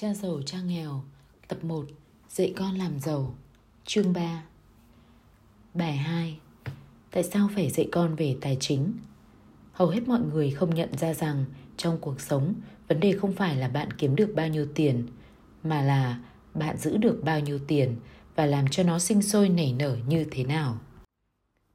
Cha giàu cha nghèo Tập 1 Dạy con làm giàu Chương 3 Bài 2 Tại sao phải dạy con về tài chính? Hầu hết mọi người không nhận ra rằng trong cuộc sống, vấn đề không phải là bạn kiếm được bao nhiêu tiền, mà là bạn giữ được bao nhiêu tiền và làm cho nó sinh sôi nảy nở như thế nào.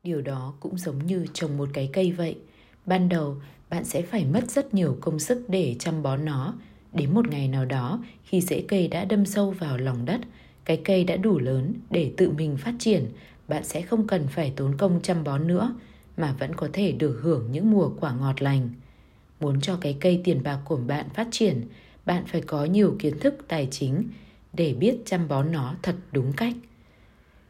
Điều đó cũng giống như trồng một cái cây vậy. Ban đầu, bạn sẽ phải mất rất nhiều công sức để chăm bón nó, Đến một ngày nào đó, khi rễ cây đã đâm sâu vào lòng đất, cái cây đã đủ lớn để tự mình phát triển, bạn sẽ không cần phải tốn công chăm bón nữa, mà vẫn có thể được hưởng những mùa quả ngọt lành. Muốn cho cái cây tiền bạc của bạn phát triển, bạn phải có nhiều kiến thức tài chính để biết chăm bón nó thật đúng cách.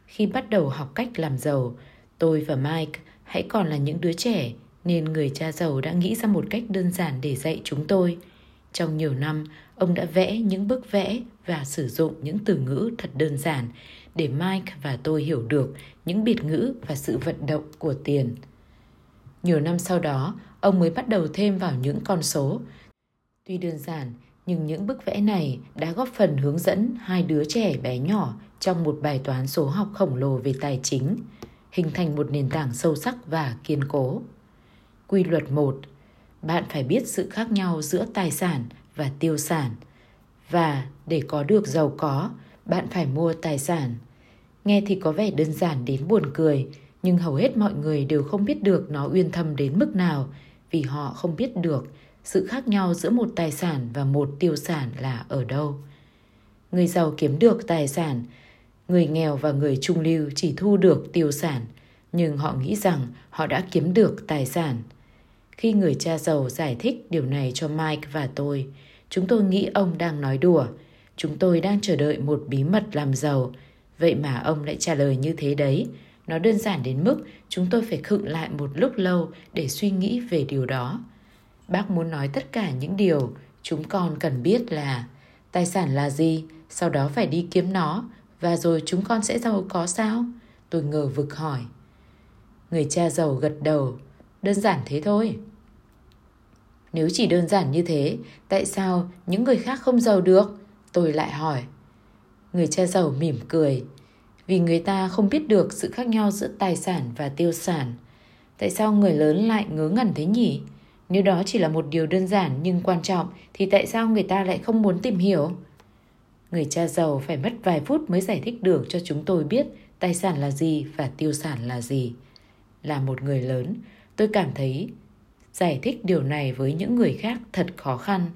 Khi bắt đầu học cách làm giàu, tôi và Mike hãy còn là những đứa trẻ nên người cha giàu đã nghĩ ra một cách đơn giản để dạy chúng tôi – trong nhiều năm, ông đã vẽ những bức vẽ và sử dụng những từ ngữ thật đơn giản để Mike và tôi hiểu được những biệt ngữ và sự vận động của tiền. Nhiều năm sau đó, ông mới bắt đầu thêm vào những con số. Tuy đơn giản, nhưng những bức vẽ này đã góp phần hướng dẫn hai đứa trẻ bé nhỏ trong một bài toán số học khổng lồ về tài chính, hình thành một nền tảng sâu sắc và kiên cố. Quy luật 1 bạn phải biết sự khác nhau giữa tài sản và tiêu sản. Và để có được giàu có, bạn phải mua tài sản. Nghe thì có vẻ đơn giản đến buồn cười, nhưng hầu hết mọi người đều không biết được nó uyên thâm đến mức nào, vì họ không biết được sự khác nhau giữa một tài sản và một tiêu sản là ở đâu. Người giàu kiếm được tài sản, người nghèo và người trung lưu chỉ thu được tiêu sản, nhưng họ nghĩ rằng họ đã kiếm được tài sản khi người cha giàu giải thích điều này cho Mike và tôi, chúng tôi nghĩ ông đang nói đùa. Chúng tôi đang chờ đợi một bí mật làm giàu. Vậy mà ông lại trả lời như thế đấy. Nó đơn giản đến mức chúng tôi phải khựng lại một lúc lâu để suy nghĩ về điều đó. Bác muốn nói tất cả những điều chúng con cần biết là tài sản là gì, sau đó phải đi kiếm nó và rồi chúng con sẽ giàu có sao? Tôi ngờ vực hỏi. Người cha giàu gật đầu, Đơn giản thế thôi. Nếu chỉ đơn giản như thế, tại sao những người khác không giàu được? Tôi lại hỏi. Người cha giàu mỉm cười. Vì người ta không biết được sự khác nhau giữa tài sản và tiêu sản. Tại sao người lớn lại ngớ ngẩn thế nhỉ? Nếu đó chỉ là một điều đơn giản nhưng quan trọng thì tại sao người ta lại không muốn tìm hiểu? Người cha giàu phải mất vài phút mới giải thích được cho chúng tôi biết tài sản là gì và tiêu sản là gì. Là một người lớn, tôi cảm thấy giải thích điều này với những người khác thật khó khăn.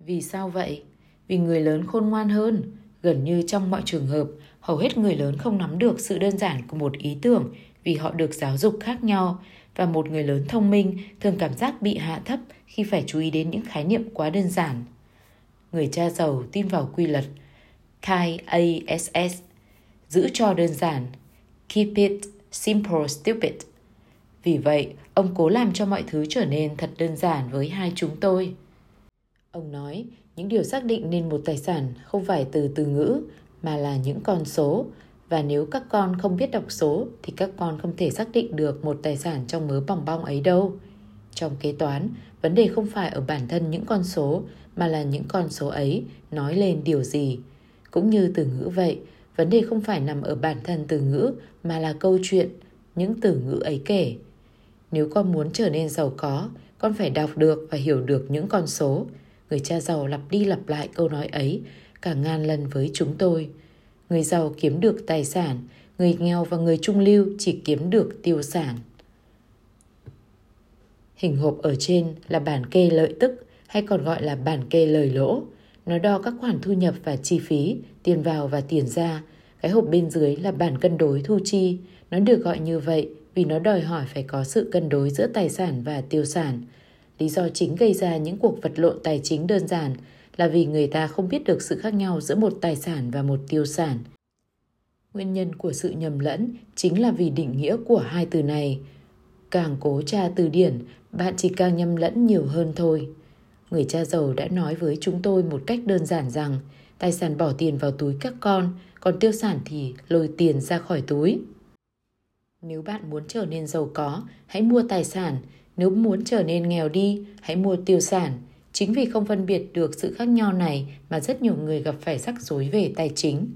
Vì sao vậy? Vì người lớn khôn ngoan hơn. Gần như trong mọi trường hợp, hầu hết người lớn không nắm được sự đơn giản của một ý tưởng vì họ được giáo dục khác nhau. Và một người lớn thông minh thường cảm giác bị hạ thấp khi phải chú ý đến những khái niệm quá đơn giản. Người cha giàu tin vào quy luật KASS giữ cho đơn giản. Keep it simple, stupid vì vậy, ông cố làm cho mọi thứ trở nên thật đơn giản với hai chúng tôi. Ông nói, những điều xác định nên một tài sản không phải từ từ ngữ mà là những con số và nếu các con không biết đọc số thì các con không thể xác định được một tài sản trong mớ bòng bong ấy đâu. Trong kế toán, vấn đề không phải ở bản thân những con số mà là những con số ấy nói lên điều gì. Cũng như từ ngữ vậy, vấn đề không phải nằm ở bản thân từ ngữ mà là câu chuyện, những từ ngữ ấy kể. Nếu con muốn trở nên giàu có, con phải đọc được và hiểu được những con số. Người cha giàu lặp đi lặp lại câu nói ấy cả ngàn lần với chúng tôi. Người giàu kiếm được tài sản, người nghèo và người trung lưu chỉ kiếm được tiêu sản. Hình hộp ở trên là bản kê lợi tức hay còn gọi là bản kê lời lỗ. Nó đo các khoản thu nhập và chi phí, tiền vào và tiền ra. Cái hộp bên dưới là bản cân đối thu chi. Nó được gọi như vậy vì nó đòi hỏi phải có sự cân đối giữa tài sản và tiêu sản. Lý do chính gây ra những cuộc vật lộn tài chính đơn giản là vì người ta không biết được sự khác nhau giữa một tài sản và một tiêu sản. Nguyên nhân của sự nhầm lẫn chính là vì định nghĩa của hai từ này. Càng cố tra từ điển, bạn chỉ càng nhầm lẫn nhiều hơn thôi. Người cha giàu đã nói với chúng tôi một cách đơn giản rằng tài sản bỏ tiền vào túi các con, còn tiêu sản thì lôi tiền ra khỏi túi. Nếu bạn muốn trở nên giàu có, hãy mua tài sản. Nếu muốn trở nên nghèo đi, hãy mua tiêu sản. Chính vì không phân biệt được sự khác nhau này mà rất nhiều người gặp phải rắc rối về tài chính.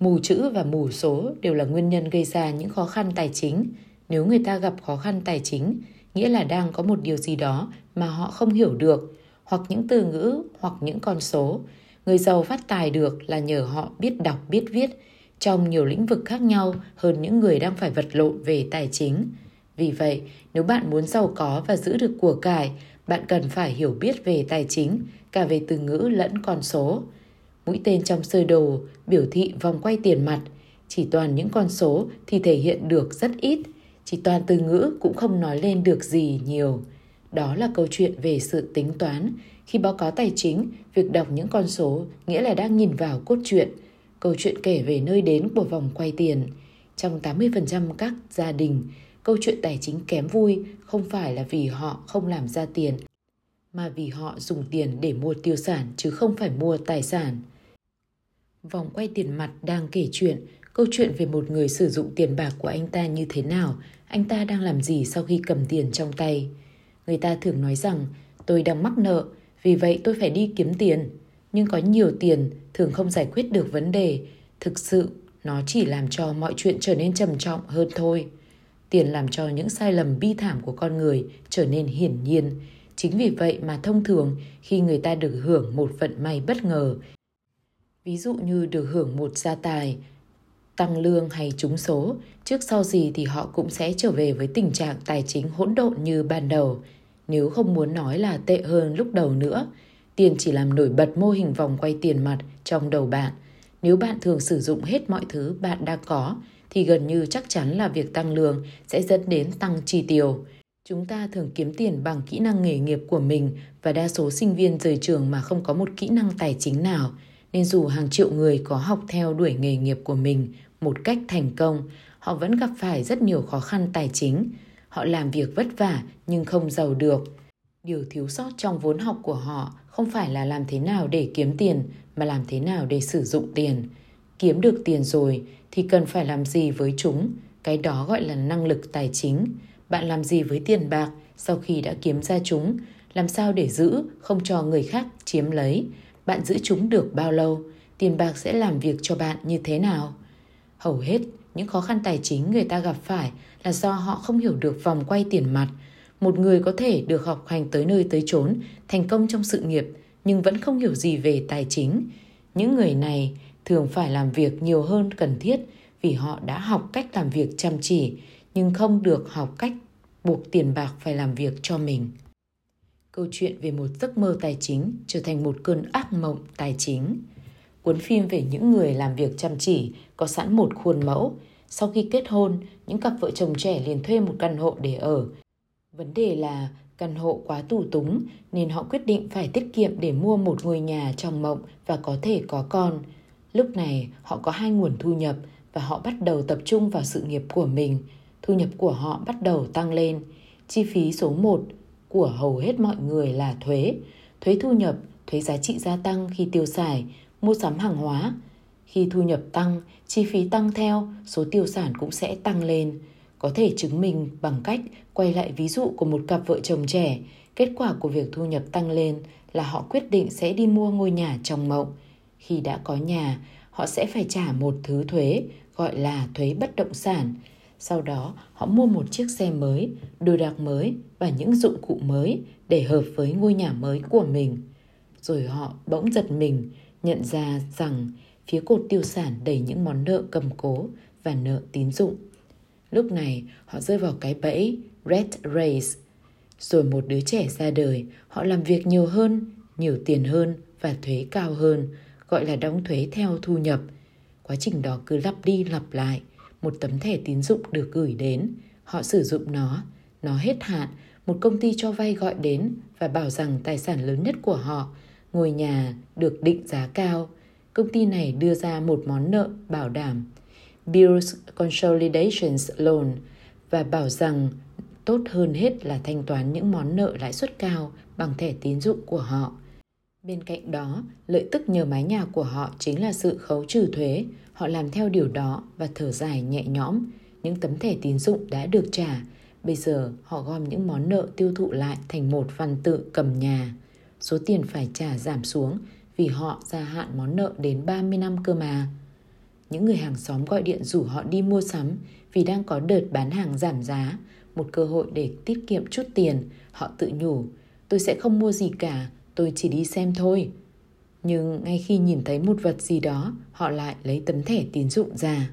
Mù chữ và mù số đều là nguyên nhân gây ra những khó khăn tài chính. Nếu người ta gặp khó khăn tài chính, nghĩa là đang có một điều gì đó mà họ không hiểu được, hoặc những từ ngữ hoặc những con số. Người giàu phát tài được là nhờ họ biết đọc biết viết trong nhiều lĩnh vực khác nhau hơn những người đang phải vật lộn về tài chính. Vì vậy, nếu bạn muốn giàu có và giữ được của cải, bạn cần phải hiểu biết về tài chính, cả về từ ngữ lẫn con số. Mũi tên trong sơ đồ biểu thị vòng quay tiền mặt, chỉ toàn những con số thì thể hiện được rất ít, chỉ toàn từ ngữ cũng không nói lên được gì nhiều. Đó là câu chuyện về sự tính toán. Khi báo cáo tài chính, việc đọc những con số nghĩa là đang nhìn vào cốt truyện. Câu chuyện kể về nơi đến của vòng quay tiền. Trong 80% các gia đình, câu chuyện tài chính kém vui không phải là vì họ không làm ra tiền, mà vì họ dùng tiền để mua tiêu sản chứ không phải mua tài sản. Vòng quay tiền mặt đang kể chuyện, câu chuyện về một người sử dụng tiền bạc của anh ta như thế nào, anh ta đang làm gì sau khi cầm tiền trong tay. Người ta thường nói rằng tôi đang mắc nợ, vì vậy tôi phải đi kiếm tiền. Nhưng có nhiều tiền thường không giải quyết được vấn đề. Thực sự, nó chỉ làm cho mọi chuyện trở nên trầm trọng hơn thôi. Tiền làm cho những sai lầm bi thảm của con người trở nên hiển nhiên. Chính vì vậy mà thông thường khi người ta được hưởng một vận may bất ngờ, ví dụ như được hưởng một gia tài, tăng lương hay trúng số, trước sau gì thì họ cũng sẽ trở về với tình trạng tài chính hỗn độn như ban đầu. Nếu không muốn nói là tệ hơn lúc đầu nữa, tiền chỉ làm nổi bật mô hình vòng quay tiền mặt trong đầu bạn. Nếu bạn thường sử dụng hết mọi thứ bạn đang có, thì gần như chắc chắn là việc tăng lương sẽ dẫn đến tăng chi tiêu. Chúng ta thường kiếm tiền bằng kỹ năng nghề nghiệp của mình và đa số sinh viên rời trường mà không có một kỹ năng tài chính nào. Nên dù hàng triệu người có học theo đuổi nghề nghiệp của mình một cách thành công, họ vẫn gặp phải rất nhiều khó khăn tài chính. Họ làm việc vất vả nhưng không giàu được. Điều thiếu sót trong vốn học của họ không phải là làm thế nào để kiếm tiền mà làm thế nào để sử dụng tiền. Kiếm được tiền rồi thì cần phải làm gì với chúng, cái đó gọi là năng lực tài chính. Bạn làm gì với tiền bạc sau khi đã kiếm ra chúng, làm sao để giữ, không cho người khác chiếm lấy. Bạn giữ chúng được bao lâu, tiền bạc sẽ làm việc cho bạn như thế nào? Hầu hết những khó khăn tài chính người ta gặp phải là do họ không hiểu được vòng quay tiền mặt. Một người có thể được học hành tới nơi tới chốn, thành công trong sự nghiệp nhưng vẫn không hiểu gì về tài chính. Những người này thường phải làm việc nhiều hơn cần thiết vì họ đã học cách làm việc chăm chỉ nhưng không được học cách buộc tiền bạc phải làm việc cho mình. Câu chuyện về một giấc mơ tài chính trở thành một cơn ác mộng tài chính. Cuốn phim về những người làm việc chăm chỉ có sẵn một khuôn mẫu. Sau khi kết hôn, những cặp vợ chồng trẻ liền thuê một căn hộ để ở. Vấn đề là căn hộ quá tù túng nên họ quyết định phải tiết kiệm để mua một ngôi nhà trong mộng và có thể có con. Lúc này họ có hai nguồn thu nhập và họ bắt đầu tập trung vào sự nghiệp của mình. Thu nhập của họ bắt đầu tăng lên. Chi phí số 1 của hầu hết mọi người là thuế. Thuế thu nhập, thuế giá trị gia tăng khi tiêu xài, mua sắm hàng hóa. Khi thu nhập tăng, chi phí tăng theo, số tiêu sản cũng sẽ tăng lên. Có thể chứng minh bằng cách quay lại ví dụ của một cặp vợ chồng trẻ. Kết quả của việc thu nhập tăng lên là họ quyết định sẽ đi mua ngôi nhà trong mộng. Khi đã có nhà, họ sẽ phải trả một thứ thuế gọi là thuế bất động sản. Sau đó, họ mua một chiếc xe mới, đồ đạc mới và những dụng cụ mới để hợp với ngôi nhà mới của mình. Rồi họ bỗng giật mình, nhận ra rằng phía cột tiêu sản đầy những món nợ cầm cố và nợ tín dụng. Lúc này, họ rơi vào cái bẫy Red Race. Rồi một đứa trẻ ra đời, họ làm việc nhiều hơn, nhiều tiền hơn và thuế cao hơn, gọi là đóng thuế theo thu nhập. Quá trình đó cứ lặp đi lặp lại, một tấm thẻ tín dụng được gửi đến, họ sử dụng nó, nó hết hạn, một công ty cho vay gọi đến và bảo rằng tài sản lớn nhất của họ, ngôi nhà được định giá cao. Công ty này đưa ra một món nợ bảo đảm, Bills Consolidations Loan, và bảo rằng tốt hơn hết là thanh toán những món nợ lãi suất cao bằng thẻ tín dụng của họ. Bên cạnh đó, lợi tức nhờ mái nhà của họ chính là sự khấu trừ thuế. Họ làm theo điều đó và thở dài nhẹ nhõm. Những tấm thẻ tín dụng đã được trả. Bây giờ họ gom những món nợ tiêu thụ lại thành một văn tự cầm nhà. số tiền phải trả giảm xuống vì họ gia hạn món nợ đến 30 năm cơ mà. Những người hàng xóm gọi điện rủ họ đi mua sắm vì đang có đợt bán hàng giảm giá, một cơ hội để tiết kiệm chút tiền. Họ tự nhủ, tôi sẽ không mua gì cả, tôi chỉ đi xem thôi. Nhưng ngay khi nhìn thấy một vật gì đó, họ lại lấy tấm thẻ tín dụng ra.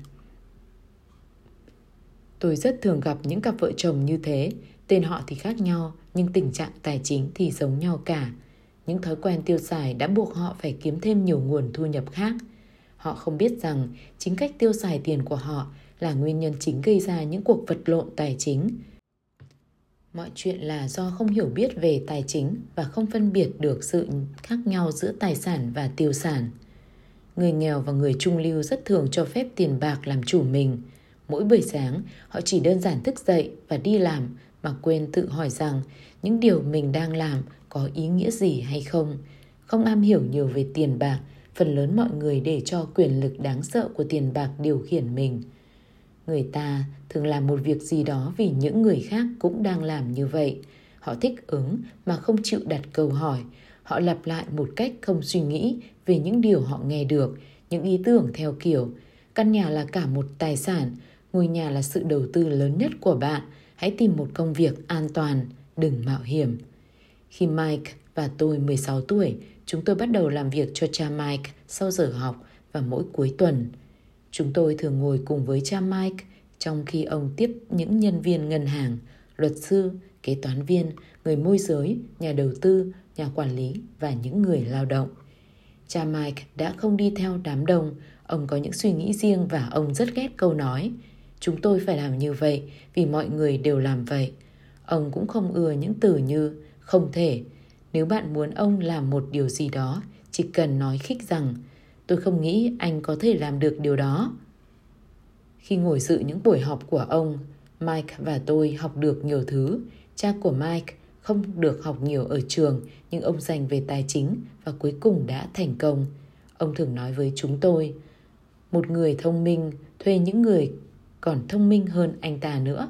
Tôi rất thường gặp những cặp vợ chồng như thế, tên họ thì khác nhau, nhưng tình trạng tài chính thì giống nhau cả. Những thói quen tiêu xài đã buộc họ phải kiếm thêm nhiều nguồn thu nhập khác. Họ không biết rằng chính cách tiêu xài tiền của họ là nguyên nhân chính gây ra những cuộc vật lộn tài chính. Mọi chuyện là do không hiểu biết về tài chính và không phân biệt được sự khác nhau giữa tài sản và tiêu sản. Người nghèo và người trung lưu rất thường cho phép tiền bạc làm chủ mình. Mỗi buổi sáng, họ chỉ đơn giản thức dậy và đi làm mà quên tự hỏi rằng những điều mình đang làm có ý nghĩa gì hay không. Không am hiểu nhiều về tiền bạc, phần lớn mọi người để cho quyền lực đáng sợ của tiền bạc điều khiển mình. Người ta thường làm một việc gì đó vì những người khác cũng đang làm như vậy. Họ thích ứng mà không chịu đặt câu hỏi. Họ lặp lại một cách không suy nghĩ về những điều họ nghe được, những ý tưởng theo kiểu căn nhà là cả một tài sản, ngôi nhà là sự đầu tư lớn nhất của bạn, hãy tìm một công việc an toàn, đừng mạo hiểm. Khi Mike và tôi 16 tuổi, chúng tôi bắt đầu làm việc cho cha Mike sau giờ học và mỗi cuối tuần. Chúng tôi thường ngồi cùng với cha Mike trong khi ông tiếp những nhân viên ngân hàng, luật sư, kế toán viên, người môi giới, nhà đầu tư, nhà quản lý và những người lao động. Cha Mike đã không đi theo đám đông, ông có những suy nghĩ riêng và ông rất ghét câu nói chúng tôi phải làm như vậy vì mọi người đều làm vậy. Ông cũng không ưa những từ như không thể. Nếu bạn muốn ông làm một điều gì đó, chỉ cần nói khích rằng tôi không nghĩ anh có thể làm được điều đó. Khi ngồi dự những buổi họp của ông, Mike và tôi học được nhiều thứ. Cha của Mike không được học nhiều ở trường nhưng ông dành về tài chính và cuối cùng đã thành công. Ông thường nói với chúng tôi, một người thông minh thuê những người còn thông minh hơn anh ta nữa.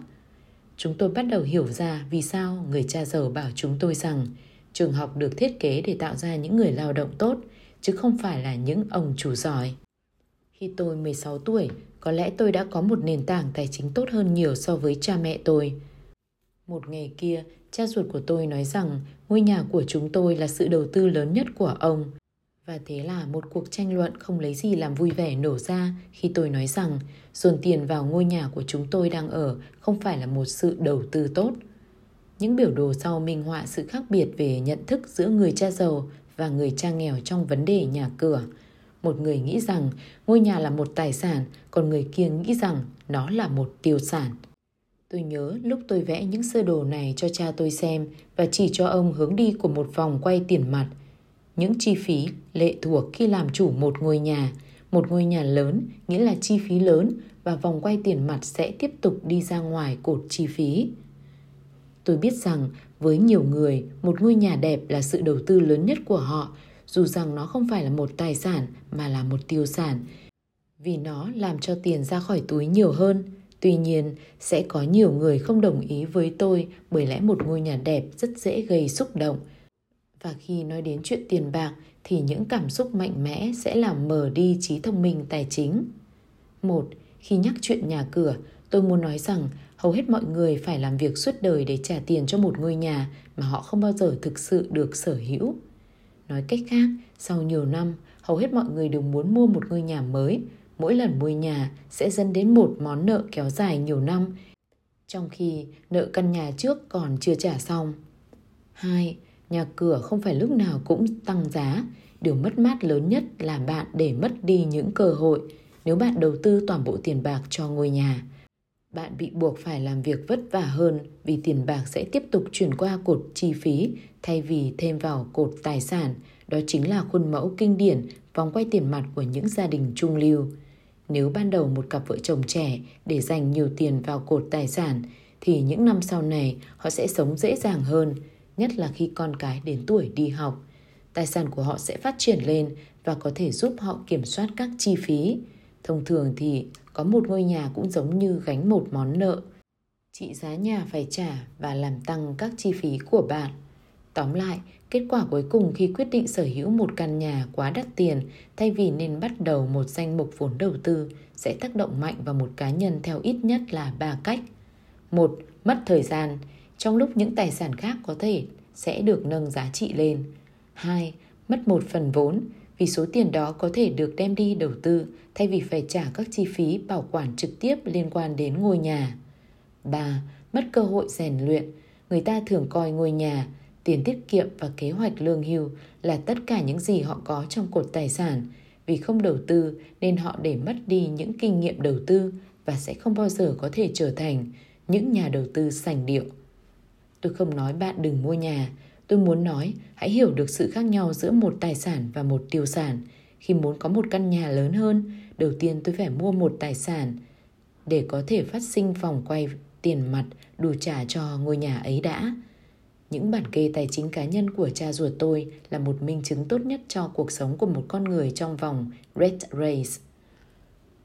Chúng tôi bắt đầu hiểu ra vì sao người cha giàu bảo chúng tôi rằng trường học được thiết kế để tạo ra những người lao động tốt, chứ không phải là những ông chủ giỏi. Khi tôi 16 tuổi, có lẽ tôi đã có một nền tảng tài chính tốt hơn nhiều so với cha mẹ tôi. Một ngày kia, cha ruột của tôi nói rằng ngôi nhà của chúng tôi là sự đầu tư lớn nhất của ông. Và thế là một cuộc tranh luận không lấy gì làm vui vẻ nổ ra khi tôi nói rằng dồn tiền vào ngôi nhà của chúng tôi đang ở không phải là một sự đầu tư tốt. Những biểu đồ sau minh họa sự khác biệt về nhận thức giữa người cha giàu và người cha nghèo trong vấn đề nhà cửa. Một người nghĩ rằng ngôi nhà là một tài sản, còn người kia nghĩ rằng nó là một tiêu sản. Tôi nhớ lúc tôi vẽ những sơ đồ này cho cha tôi xem và chỉ cho ông hướng đi của một vòng quay tiền mặt – những chi phí lệ thuộc khi làm chủ một ngôi nhà. Một ngôi nhà lớn nghĩa là chi phí lớn và vòng quay tiền mặt sẽ tiếp tục đi ra ngoài cột chi phí. Tôi biết rằng với nhiều người, một ngôi nhà đẹp là sự đầu tư lớn nhất của họ, dù rằng nó không phải là một tài sản mà là một tiêu sản, vì nó làm cho tiền ra khỏi túi nhiều hơn. Tuy nhiên, sẽ có nhiều người không đồng ý với tôi bởi lẽ một ngôi nhà đẹp rất dễ gây xúc động – và khi nói đến chuyện tiền bạc thì những cảm xúc mạnh mẽ sẽ làm mờ đi trí thông minh tài chính. Một, khi nhắc chuyện nhà cửa, tôi muốn nói rằng hầu hết mọi người phải làm việc suốt đời để trả tiền cho một ngôi nhà mà họ không bao giờ thực sự được sở hữu. Nói cách khác, sau nhiều năm, hầu hết mọi người đều muốn mua một ngôi nhà mới. Mỗi lần mua nhà sẽ dẫn đến một món nợ kéo dài nhiều năm, trong khi nợ căn nhà trước còn chưa trả xong. 2 nhà cửa không phải lúc nào cũng tăng giá. Điều mất mát lớn nhất là bạn để mất đi những cơ hội nếu bạn đầu tư toàn bộ tiền bạc cho ngôi nhà. Bạn bị buộc phải làm việc vất vả hơn vì tiền bạc sẽ tiếp tục chuyển qua cột chi phí thay vì thêm vào cột tài sản. Đó chính là khuôn mẫu kinh điển, vòng quay tiền mặt của những gia đình trung lưu. Nếu ban đầu một cặp vợ chồng trẻ để dành nhiều tiền vào cột tài sản, thì những năm sau này họ sẽ sống dễ dàng hơn – nhất là khi con cái đến tuổi đi học. Tài sản của họ sẽ phát triển lên và có thể giúp họ kiểm soát các chi phí. Thông thường thì có một ngôi nhà cũng giống như gánh một món nợ. Trị giá nhà phải trả và làm tăng các chi phí của bạn. Tóm lại, kết quả cuối cùng khi quyết định sở hữu một căn nhà quá đắt tiền thay vì nên bắt đầu một danh mục vốn đầu tư sẽ tác động mạnh vào một cá nhân theo ít nhất là ba cách. Một, mất thời gian, trong lúc những tài sản khác có thể sẽ được nâng giá trị lên. Hai, mất một phần vốn, vì số tiền đó có thể được đem đi đầu tư thay vì phải trả các chi phí bảo quản trực tiếp liên quan đến ngôi nhà. 3. Mất cơ hội rèn luyện. Người ta thường coi ngôi nhà, tiền tiết kiệm và kế hoạch lương hưu là tất cả những gì họ có trong cột tài sản. Vì không đầu tư nên họ để mất đi những kinh nghiệm đầu tư và sẽ không bao giờ có thể trở thành những nhà đầu tư sành điệu. Tôi không nói bạn đừng mua nhà, tôi muốn nói hãy hiểu được sự khác nhau giữa một tài sản và một tiêu sản. Khi muốn có một căn nhà lớn hơn, đầu tiên tôi phải mua một tài sản để có thể phát sinh vòng quay tiền mặt đủ trả cho ngôi nhà ấy đã. Những bản kê tài chính cá nhân của cha ruột tôi là một minh chứng tốt nhất cho cuộc sống của một con người trong vòng Red Race.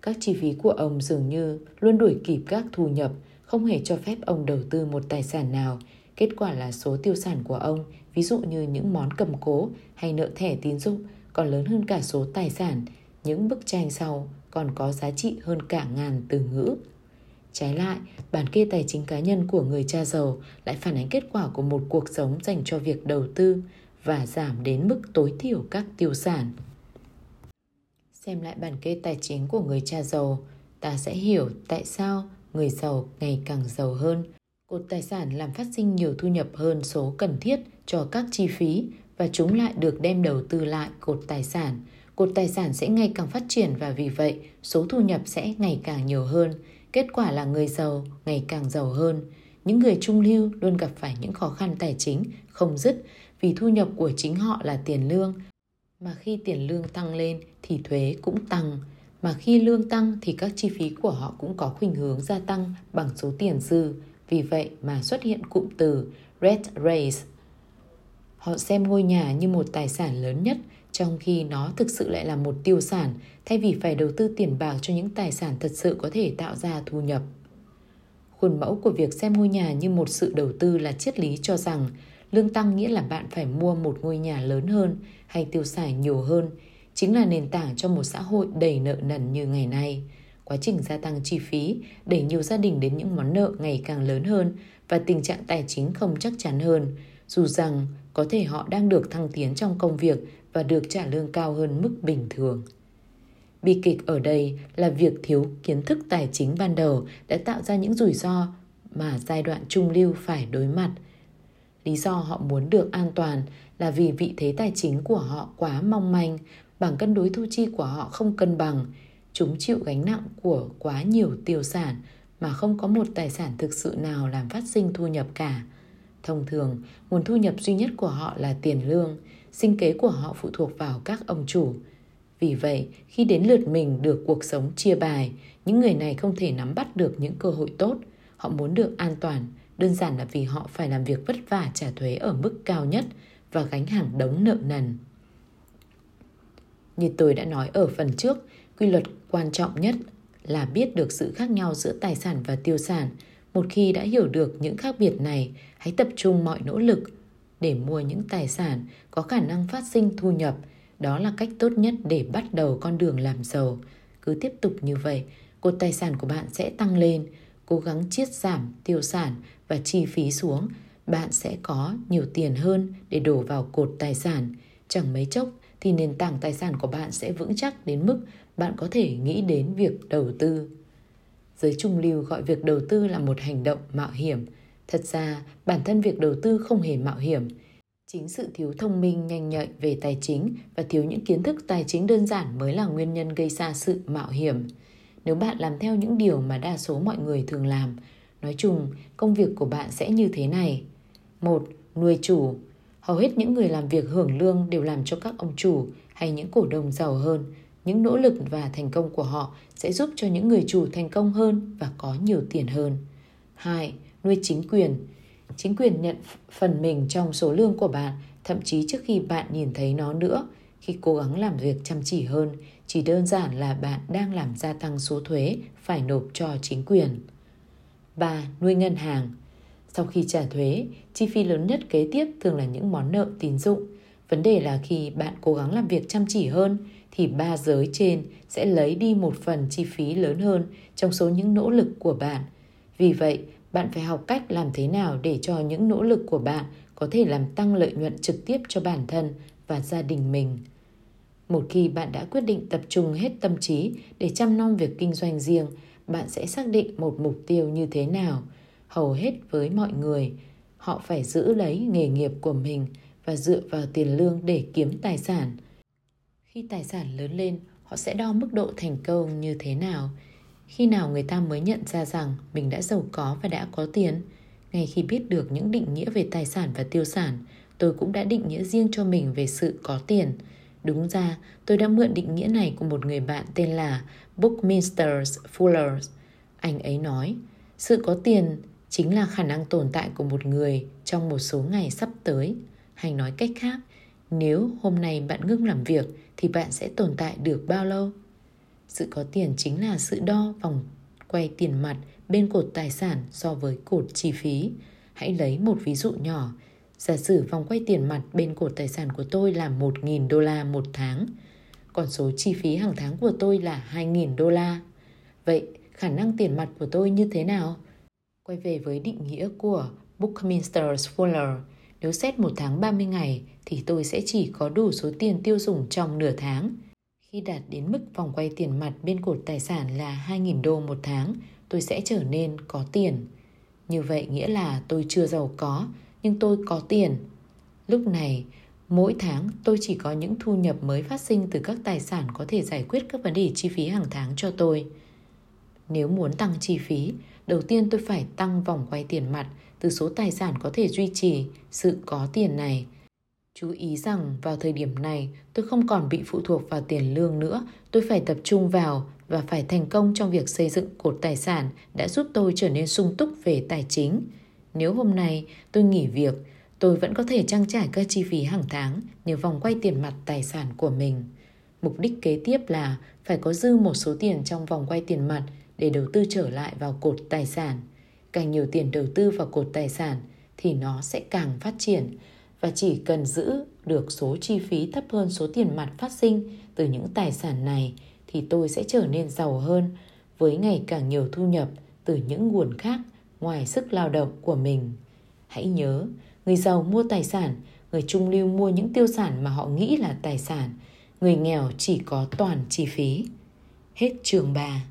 Các chi phí của ông dường như luôn đuổi kịp các thu nhập, không hề cho phép ông đầu tư một tài sản nào. Kết quả là số tiêu sản của ông, ví dụ như những món cầm cố hay nợ thẻ tín dụng, còn lớn hơn cả số tài sản. Những bức tranh sau còn có giá trị hơn cả ngàn từ ngữ. Trái lại, bản kê tài chính cá nhân của người cha giàu lại phản ánh kết quả của một cuộc sống dành cho việc đầu tư và giảm đến mức tối thiểu các tiêu sản. Xem lại bản kê tài chính của người cha giàu, ta sẽ hiểu tại sao người giàu ngày càng giàu hơn. Cột tài sản làm phát sinh nhiều thu nhập hơn số cần thiết cho các chi phí và chúng lại được đem đầu tư lại cột tài sản. Cột tài sản sẽ ngày càng phát triển và vì vậy, số thu nhập sẽ ngày càng nhiều hơn – Kết quả là người giàu ngày càng giàu hơn. Những người trung lưu luôn gặp phải những khó khăn tài chính không dứt vì thu nhập của chính họ là tiền lương. Mà khi tiền lương tăng lên thì thuế cũng tăng. Mà khi lương tăng thì các chi phí của họ cũng có khuynh hướng gia tăng bằng số tiền dư. Vì vậy mà xuất hiện cụm từ Red Race. Họ xem ngôi nhà như một tài sản lớn nhất trong khi nó thực sự lại là một tiêu sản thay vì phải đầu tư tiền bạc cho những tài sản thật sự có thể tạo ra thu nhập. Khuôn mẫu của việc xem ngôi nhà như một sự đầu tư là triết lý cho rằng lương tăng nghĩa là bạn phải mua một ngôi nhà lớn hơn hay tiêu xài nhiều hơn, chính là nền tảng cho một xã hội đầy nợ nần như ngày nay. Quá trình gia tăng chi phí đẩy nhiều gia đình đến những món nợ ngày càng lớn hơn và tình trạng tài chính không chắc chắn hơn, dù rằng có thể họ đang được thăng tiến trong công việc và được trả lương cao hơn mức bình thường. Bi kịch ở đây là việc thiếu kiến thức tài chính ban đầu đã tạo ra những rủi ro mà giai đoạn trung lưu phải đối mặt. Lý do họ muốn được an toàn là vì vị thế tài chính của họ quá mong manh, bảng cân đối thu chi của họ không cân bằng, chúng chịu gánh nặng của quá nhiều tiêu sản mà không có một tài sản thực sự nào làm phát sinh thu nhập cả. Thông thường, nguồn thu nhập duy nhất của họ là tiền lương, sinh kế của họ phụ thuộc vào các ông chủ. Vì vậy, khi đến lượt mình được cuộc sống chia bài, những người này không thể nắm bắt được những cơ hội tốt. Họ muốn được an toàn, đơn giản là vì họ phải làm việc vất vả trả thuế ở mức cao nhất và gánh hàng đống nợ nần. Như tôi đã nói ở phần trước, quy luật quan trọng nhất là biết được sự khác nhau giữa tài sản và tiêu sản. Một khi đã hiểu được những khác biệt này, hãy tập trung mọi nỗ lực để mua những tài sản có khả năng phát sinh thu nhập. Đó là cách tốt nhất để bắt đầu con đường làm giàu. Cứ tiếp tục như vậy, cột tài sản của bạn sẽ tăng lên. Cố gắng chiết giảm tiêu sản và chi phí xuống. Bạn sẽ có nhiều tiền hơn để đổ vào cột tài sản. Chẳng mấy chốc thì nền tảng tài sản của bạn sẽ vững chắc đến mức bạn có thể nghĩ đến việc đầu tư. Giới trung lưu gọi việc đầu tư là một hành động mạo hiểm – Thật ra, bản thân việc đầu tư không hề mạo hiểm. Chính sự thiếu thông minh nhanh nhạy về tài chính và thiếu những kiến thức tài chính đơn giản mới là nguyên nhân gây ra sự mạo hiểm. Nếu bạn làm theo những điều mà đa số mọi người thường làm, nói chung, công việc của bạn sẽ như thế này. một Nuôi chủ. Hầu hết những người làm việc hưởng lương đều làm cho các ông chủ hay những cổ đông giàu hơn. Những nỗ lực và thành công của họ sẽ giúp cho những người chủ thành công hơn và có nhiều tiền hơn. 2 nuôi chính quyền. Chính quyền nhận phần mình trong số lương của bạn, thậm chí trước khi bạn nhìn thấy nó nữa. Khi cố gắng làm việc chăm chỉ hơn, chỉ đơn giản là bạn đang làm gia tăng số thuế phải nộp cho chính quyền. 3. Nuôi ngân hàng sau khi trả thuế, chi phí lớn nhất kế tiếp thường là những món nợ tín dụng. Vấn đề là khi bạn cố gắng làm việc chăm chỉ hơn thì ba giới trên sẽ lấy đi một phần chi phí lớn hơn trong số những nỗ lực của bạn. Vì vậy, bạn phải học cách làm thế nào để cho những nỗ lực của bạn có thể làm tăng lợi nhuận trực tiếp cho bản thân và gia đình mình. Một khi bạn đã quyết định tập trung hết tâm trí để chăm nom việc kinh doanh riêng, bạn sẽ xác định một mục tiêu như thế nào. Hầu hết với mọi người, họ phải giữ lấy nghề nghiệp của mình và dựa vào tiền lương để kiếm tài sản. Khi tài sản lớn lên, họ sẽ đo mức độ thành công như thế nào. Khi nào người ta mới nhận ra rằng mình đã giàu có và đã có tiền? Ngay khi biết được những định nghĩa về tài sản và tiêu sản, tôi cũng đã định nghĩa riêng cho mình về sự có tiền. Đúng ra, tôi đã mượn định nghĩa này của một người bạn tên là bookminster Fuller. Anh ấy nói, sự có tiền chính là khả năng tồn tại của một người trong một số ngày sắp tới. Hay nói cách khác, nếu hôm nay bạn ngưng làm việc thì bạn sẽ tồn tại được bao lâu? Sự có tiền chính là sự đo vòng quay tiền mặt bên cột tài sản so với cột chi phí. Hãy lấy một ví dụ nhỏ. Giả sử vòng quay tiền mặt bên cột tài sản của tôi là 1.000 đô la một tháng. Còn số chi phí hàng tháng của tôi là 2.000 đô la. Vậy khả năng tiền mặt của tôi như thế nào? Quay về với định nghĩa của Buckminster Fuller, nếu xét một tháng 30 ngày thì tôi sẽ chỉ có đủ số tiền tiêu dùng trong nửa tháng. Khi đạt đến mức vòng quay tiền mặt bên cột tài sản là 2.000 đô một tháng, tôi sẽ trở nên có tiền. Như vậy nghĩa là tôi chưa giàu có, nhưng tôi có tiền. Lúc này, mỗi tháng tôi chỉ có những thu nhập mới phát sinh từ các tài sản có thể giải quyết các vấn đề chi phí hàng tháng cho tôi. Nếu muốn tăng chi phí, đầu tiên tôi phải tăng vòng quay tiền mặt từ số tài sản có thể duy trì sự có tiền này. Chú ý rằng vào thời điểm này tôi không còn bị phụ thuộc vào tiền lương nữa, tôi phải tập trung vào và phải thành công trong việc xây dựng cột tài sản đã giúp tôi trở nên sung túc về tài chính. Nếu hôm nay tôi nghỉ việc, tôi vẫn có thể trang trải các chi phí hàng tháng nhờ vòng quay tiền mặt tài sản của mình. Mục đích kế tiếp là phải có dư một số tiền trong vòng quay tiền mặt để đầu tư trở lại vào cột tài sản. Càng nhiều tiền đầu tư vào cột tài sản thì nó sẽ càng phát triển và chỉ cần giữ được số chi phí thấp hơn số tiền mặt phát sinh từ những tài sản này thì tôi sẽ trở nên giàu hơn với ngày càng nhiều thu nhập từ những nguồn khác ngoài sức lao động của mình. Hãy nhớ, người giàu mua tài sản, người trung lưu mua những tiêu sản mà họ nghĩ là tài sản, người nghèo chỉ có toàn chi phí. Hết chương 3